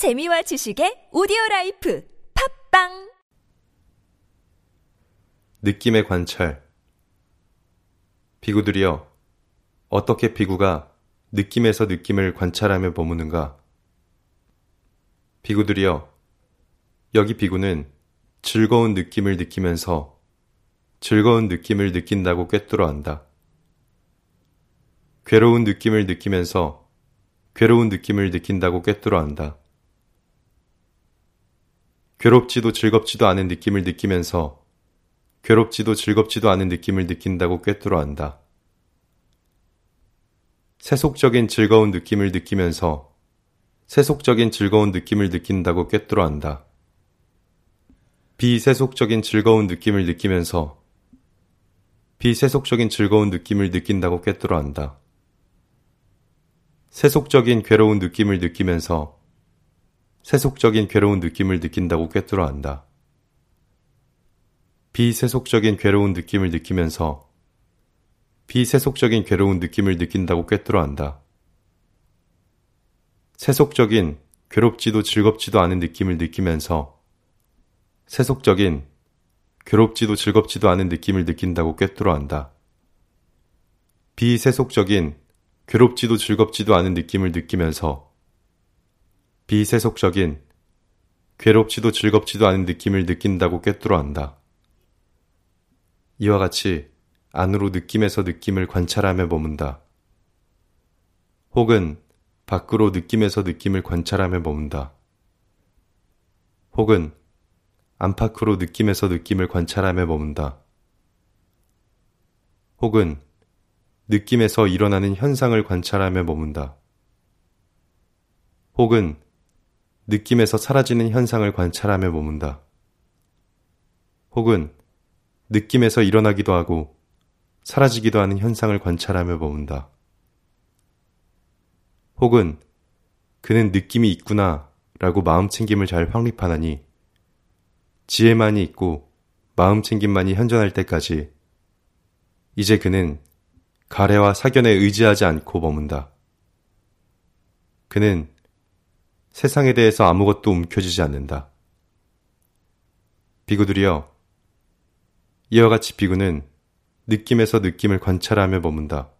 재미와 지식의 오디오 라이프 팟빵 느낌의 관찰 비구들이여 어떻게 비구가 느낌에서 느낌을 관찰하며 머무는가 비구들이여 여기 비구는 즐거운 느낌을 느끼면서 즐거운 느낌을 느낀다고 꿰뚫어 안다. 괴로운 느낌을 느끼면서 괴로운 느낌을 느낀다고 꿰뚫어 안다. 괴롭지도 즐겁지도 않은 느낌을 느끼면서 괴롭지도 즐겁지도 않은 느낌을 느낀다고 꿰뚫어 안다. 세속적인 즐거운 느낌을 느끼면서 세속적인 즐거운 느낌을 느낀다고 꿰뚫어 안다. 비세속적인 즐거운 느낌을 느끼면서 비세속적인 즐거운 느낌을 느낀다고 꿰뚫어 안다. 세속적인 괴로운 느낌을 느끼면서 세속적인 괴로운 느낌을 느낀다고 꿰뚫어 안다. 비세속적인 괴로운 느낌을 느끼면서 비세속적인 괴로운 느낌을 느낀다고 꿰뚫어 안다. 세속적인 괴롭지도 즐겁지도 않은 느낌을 느끼면서 세속적인 괴롭지도 즐겁지도 않은 느낌을 느낀다고 꿰뚫어 안다. 비세속적인 괴롭지도 즐겁지도 않은 느낌을 느끼면서 비세속적인 괴롭지도 즐겁지도 않은 느낌을 느낀다고 꿰뚫어 안다. 이와 같이 안으로 느낌에서 느낌을 관찰하며 머문다. 혹은 밖으로 느낌에서 느낌을 관찰하며 머문다. 혹은 안팎으로 느낌에서 느낌을 관찰하며 머문다. 혹은 느낌에서 일어나는 현상을 관찰하며 머문다. 혹은 느낌에서 사라지는 현상을 관찰하며 머문다. 혹은 느낌에서 일어나기도 하고 사라지기도 하는 현상을 관찰하며 머문다. 혹은 그는 느낌이 있구나 라고 마음 챙김을 잘 확립하나니 지혜만이 있고 마음 챙김만이 현존할 때까지 이제 그는 가래와 사견에 의지하지 않고 머문다. 그는 세상에 대해서 아무것도 움켜쥐지 않는다. 비구들이여, 이와 같이 비구는 느낌에서 느낌을 관찰하며 머문다.